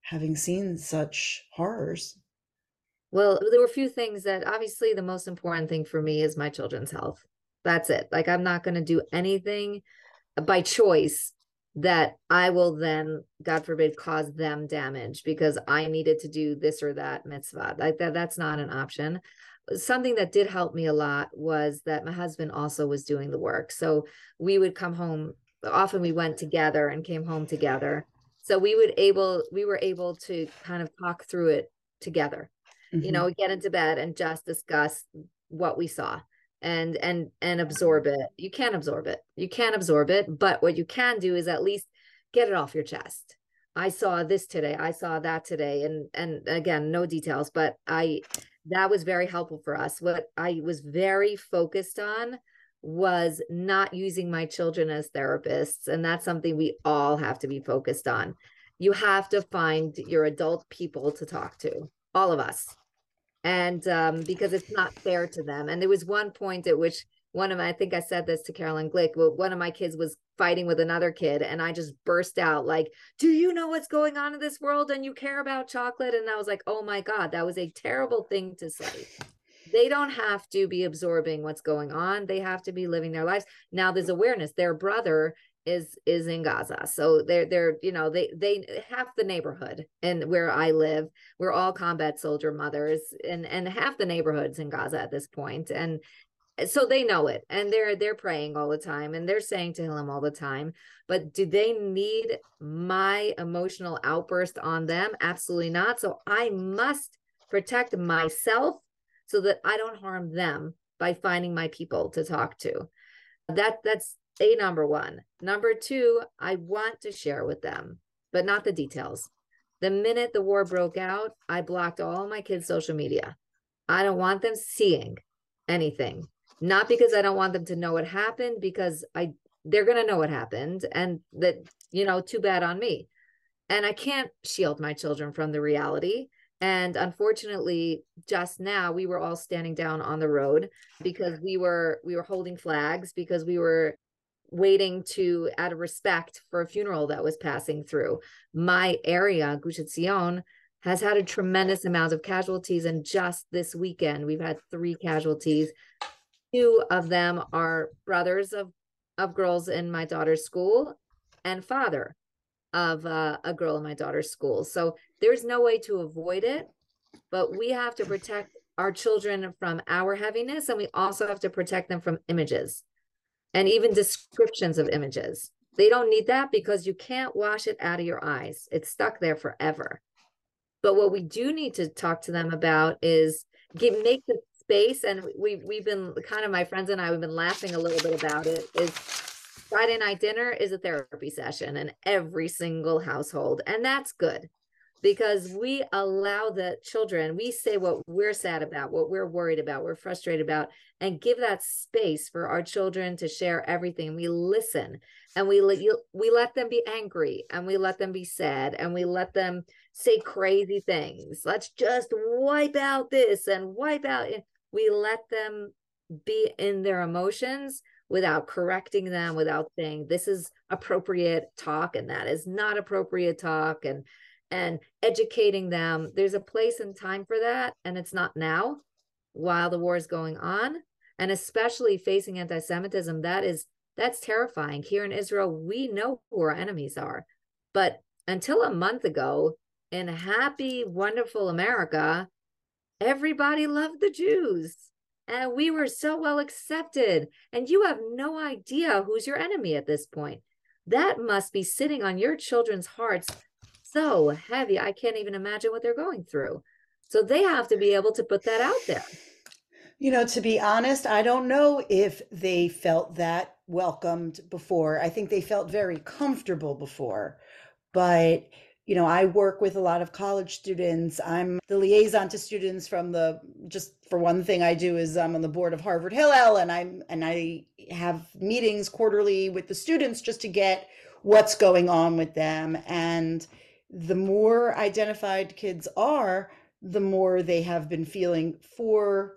having seen such horrors? Well, there were a few things that obviously the most important thing for me is my children's health. That's it. Like I'm not going to do anything by choice that I will then, God forbid, cause them damage because I needed to do this or that mitzvah. Like that, that's not an option. Something that did help me a lot was that my husband also was doing the work. So we would come home. Often we went together and came home together. So we would able we were able to kind of talk through it together. Mm-hmm. You know, get into bed and just discuss what we saw and and and absorb it. You can't absorb it. You can't absorb it but what you can do is at least get it off your chest. I saw this today. I saw that today. And and again no details but i that was very helpful for us. What i was very focused on was not using my children as therapists. And that's something we all have to be focused on. You have to find your adult people to talk to all of us and um, because it's not fair to them. And there was one point at which one of my, I think I said this to Caroline Glick, but one of my kids was fighting with another kid, and I just burst out like, "Do you know what's going on in this world? And you care about chocolate?" And I was like, "Oh my god, that was a terrible thing to say." They don't have to be absorbing what's going on. They have to be living their lives. Now there's awareness. Their brother is is in Gaza. So they're they're you know they they half the neighborhood and where I live, we're all combat soldier mothers and and half the neighborhoods in Gaza at this point and eh, so they know it and they're they're praying all the time and they're saying to him all the time but do they need my emotional outburst on them? Absolutely not. So i must protect myself so that i don't harm them by finding my people to talk to. That that's a number one. Number two, I want to share with them, but not the details. The minute the war broke out, I blocked all my kids' social media. I don't want them seeing anything. Not because I don't want them to know what happened, because I they're gonna know what happened, and that you know, too bad on me. And I can't shield my children from the reality. And unfortunately, just now we were all standing down on the road because we were we were holding flags because we were waiting to out of respect for a funeral that was passing through. My area, Gush Etzion, has had a tremendous amount of casualties. And just this weekend, we've had three casualties. Two of them are brothers of, of girls in my daughter's school and father of uh, a girl in my daughter's school. So there's no way to avoid it, but we have to protect our children from our heaviness and we also have to protect them from images and even descriptions of images. They don't need that because you can't wash it out of your eyes. It's stuck there forever. But what we do need to talk to them about is give make the space and we we've been kind of my friends and I we've been laughing a little bit about it is Friday night dinner is a therapy session in every single household and that's good because we allow the children, we say what we're sad about, what we're worried about, we're frustrated about, and give that space for our children to share everything. We listen and we let you, we let them be angry and we let them be sad and we let them say crazy things. Let's just wipe out this and wipe out. We let them be in their emotions without correcting them, without saying this is appropriate talk and that is not appropriate talk. And and educating them. There's a place and time for that. And it's not now while the war is going on. And especially facing anti Semitism, that is, that's terrifying. Here in Israel, we know who our enemies are. But until a month ago, in happy, wonderful America, everybody loved the Jews. And we were so well accepted. And you have no idea who's your enemy at this point. That must be sitting on your children's hearts so heavy. I can't even imagine what they're going through. So they have to be able to put that out there. You know, to be honest, I don't know if they felt that welcomed before. I think they felt very comfortable before. But, you know, I work with a lot of college students. I'm the liaison to students from the just for one thing I do is I'm on the board of Harvard Hillel and I'm and I have meetings quarterly with the students just to get what's going on with them and the more identified kids are, the more they have been feeling for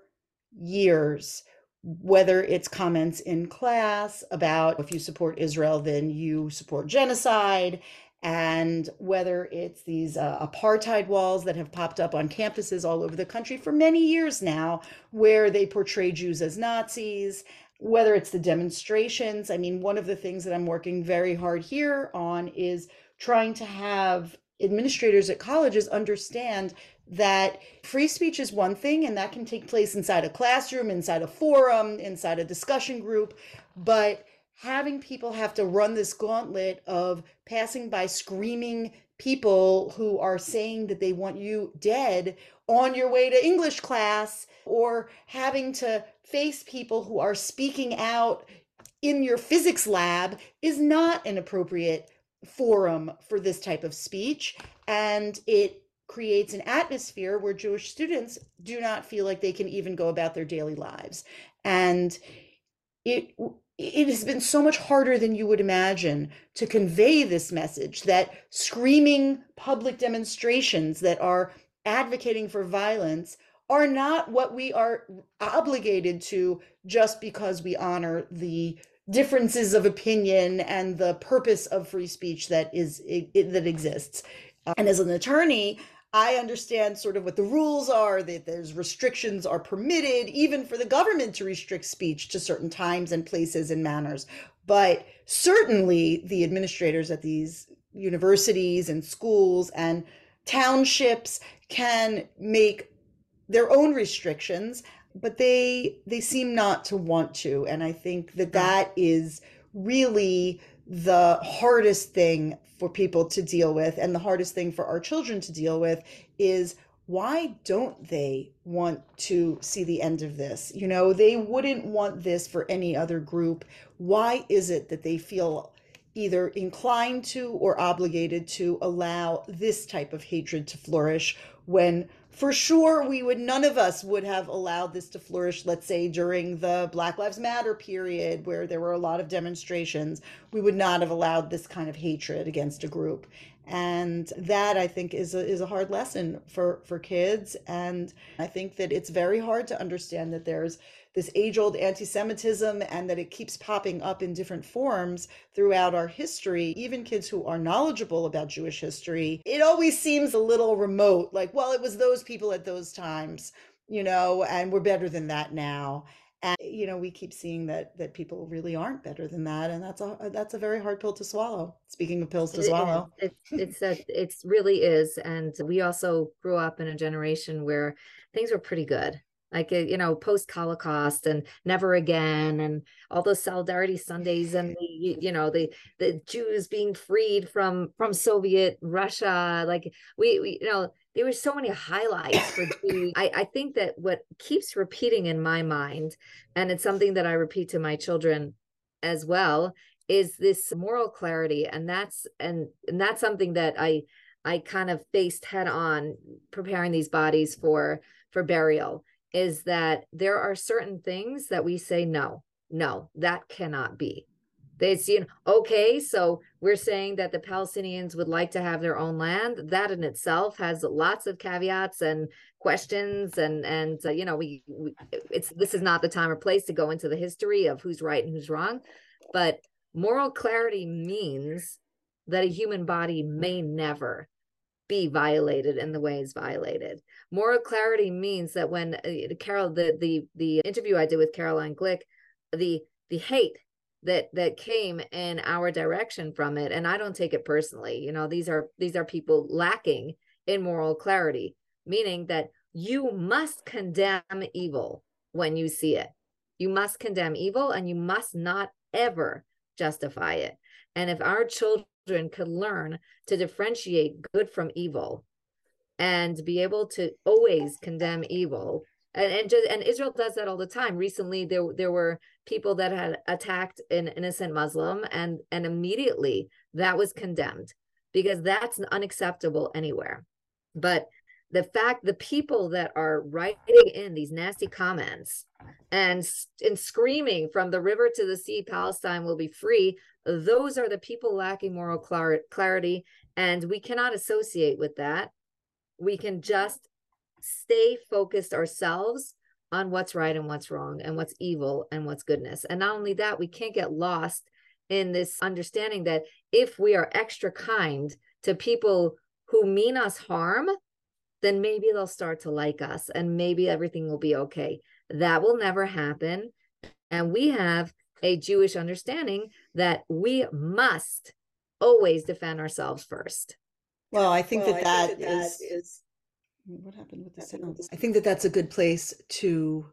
years whether it's comments in class about if you support Israel, then you support genocide, and whether it's these uh, apartheid walls that have popped up on campuses all over the country for many years now, where they portray Jews as Nazis, whether it's the demonstrations. I mean, one of the things that I'm working very hard here on is trying to have administrators at colleges understand that free speech is one thing and that can take place inside a classroom, inside a forum, inside a discussion group, but having people have to run this gauntlet of passing by screaming people who are saying that they want you dead on your way to English class or having to face people who are speaking out in your physics lab is not an appropriate forum for this type of speech and it creates an atmosphere where Jewish students do not feel like they can even go about their daily lives. And it it has been so much harder than you would imagine to convey this message that screaming public demonstrations that are advocating for violence are not what we are obligated to just because we honor the differences of opinion and the purpose of free speech that is it, that exists uh, and as an attorney I understand sort of what the rules are, that there's restrictions are permitted, even for the government to restrict speech to certain times and places and manners. But certainly the administrators at these universities and schools and townships can make their own restrictions but they they seem not to want to and i think that that is really the hardest thing for people to deal with and the hardest thing for our children to deal with is why don't they want to see the end of this? You know, they wouldn't want this for any other group. Why is it that they feel either inclined to or obligated to allow this type of hatred to flourish when for sure we would none of us would have allowed this to flourish let's say during the black lives matter period where there were a lot of demonstrations. We would not have allowed this kind of hatred against a group. And that i think is a, is a hard lesson for for kids. And i think that it's very hard to understand that there's this age old anti Semitism and that it keeps popping up in different forms throughout our history, even kids who are knowledgeable about Jewish history, it always seems a little remote. Like, well, it was those people at those times, you know, and we're better than that now. And you know, we keep seeing that that people really aren't better than that, and that's a that's a very hard pill to swallow. Speaking of pills to it swallow, it, it's a, it's really is, and we also grew up in a generation where things were pretty good like uh, you know post holocaust and never again and all those solidarity sundays and the you know the the jews being freed from from soviet russia like we, we you know there were so many highlights for Jews. I, I think that what keeps repeating in my mind and it's something that i repeat to my children as well is this moral clarity and that's and and that's something that i i kind of faced head on preparing these bodies for for burial is that there are certain things that we say no no that cannot be. They see okay so we're saying that the palestinians would like to have their own land. That in itself has lots of caveats and questions and and uh, you know we, we it's this is not the time or place to go into the history of who's right and who's wrong but moral clarity means that a human body may never be violated in the ways violated. Moral clarity means that when uh, Carol, the the the interview I did with Caroline Glick, the the hate that that came in our direction from it, and I don't take it personally. You know, these are these are people lacking in moral clarity, meaning that you must condemn evil when you see it. You must condemn evil, and you must not ever justify it. And if our children children could learn to differentiate good from evil, and be able to always condemn evil and and, just, and Israel does that all the time. Recently, there there were people that had attacked an innocent Muslim, and and immediately that was condemned because that's unacceptable anywhere. But the fact the people that are writing in these nasty comments and and screaming from the river to the sea palestine will be free those are the people lacking moral clar- clarity and we cannot associate with that we can just stay focused ourselves on what's right and what's wrong and what's evil and what's goodness. And not only that, we can't get lost in this understanding that if we are extra kind to people who mean us harm, then maybe they'll start to like us and maybe everything will be okay. That will never happen. And we have a Jewish understanding that we must always defend ourselves first. Well, I think well, that, I that, think that is, is what happened with the sound? I think that that's a good place to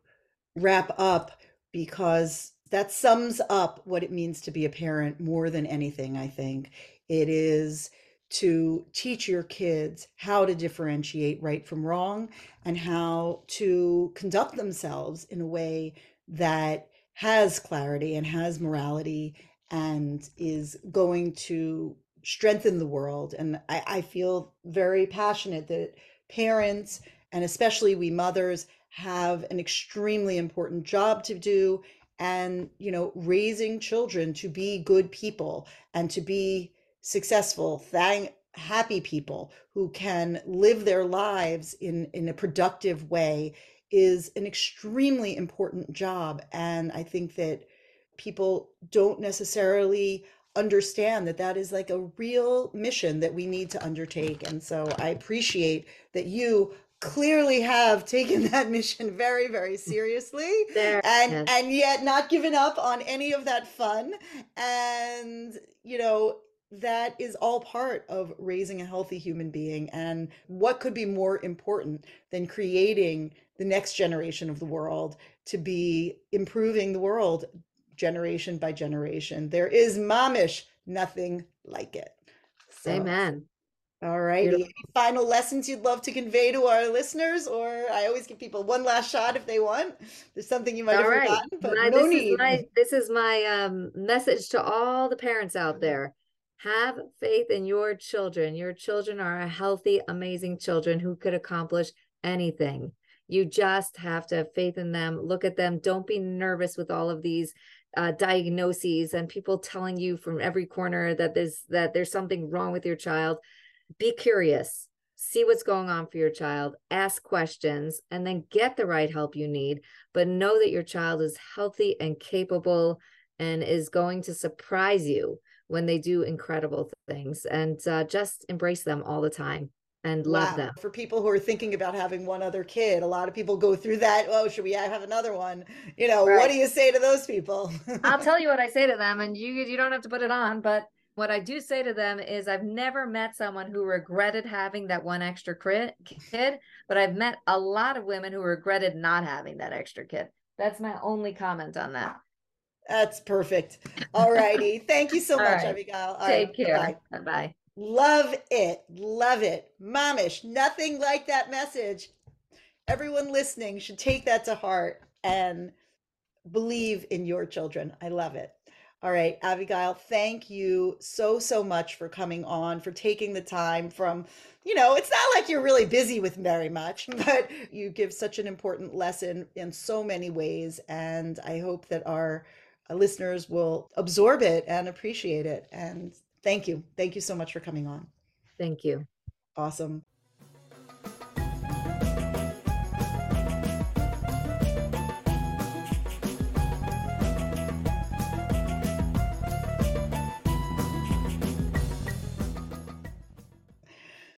wrap up because that sums up what it means to be a parent more than anything, I think. It is to teach your kids how to differentiate right from wrong and how to conduct themselves in a way that has clarity and has morality and is going to strengthen the world. And I, I feel very passionate that parents and especially we mothers have an extremely important job to do and you know raising children to be good people and to be successful thank happy people who can live their lives in in a productive way is an extremely important job and i think that people don't necessarily understand that that is like a real mission that we need to undertake. And so I appreciate that you clearly have taken that mission very very seriously there, and yes. and yet not given up on any of that fun and you know that is all part of raising a healthy human being and what could be more important than creating the next generation of the world to be improving the world generation by generation. There is mamish nothing like it. So, Amen. All right. Any final lessons you'd love to convey to our listeners? Or I always give people one last shot if they want. There's something you might all have right. forgotten, but no this need. Is my, this is my um, message to all the parents out there. Have faith in your children. Your children are a healthy, amazing children who could accomplish anything. You just have to have faith in them. Look at them. Don't be nervous with all of these uh, diagnoses and people telling you from every corner that there's that there's something wrong with your child be curious see what's going on for your child ask questions and then get the right help you need but know that your child is healthy and capable and is going to surprise you when they do incredible things and uh, just embrace them all the time and love wow. them. For people who are thinking about having one other kid, a lot of people go through that. Oh, should we have another one? You know, right. what do you say to those people? I'll tell you what I say to them, and you you don't have to put it on, but what I do say to them is I've never met someone who regretted having that one extra kid, but I've met a lot of women who regretted not having that extra kid. That's my only comment on that. That's perfect. All righty. Thank you so much, right. Avigail. All Take right. care. Bye bye. Love it. Love it. Momish, nothing like that message. Everyone listening should take that to heart and believe in your children. I love it. All right, Avigail, thank you so, so much for coming on, for taking the time from, you know, it's not like you're really busy with very much, but you give such an important lesson in so many ways. And I hope that our uh, listeners will absorb it and appreciate it. And Thank you. Thank you so much for coming on. Thank you. Awesome.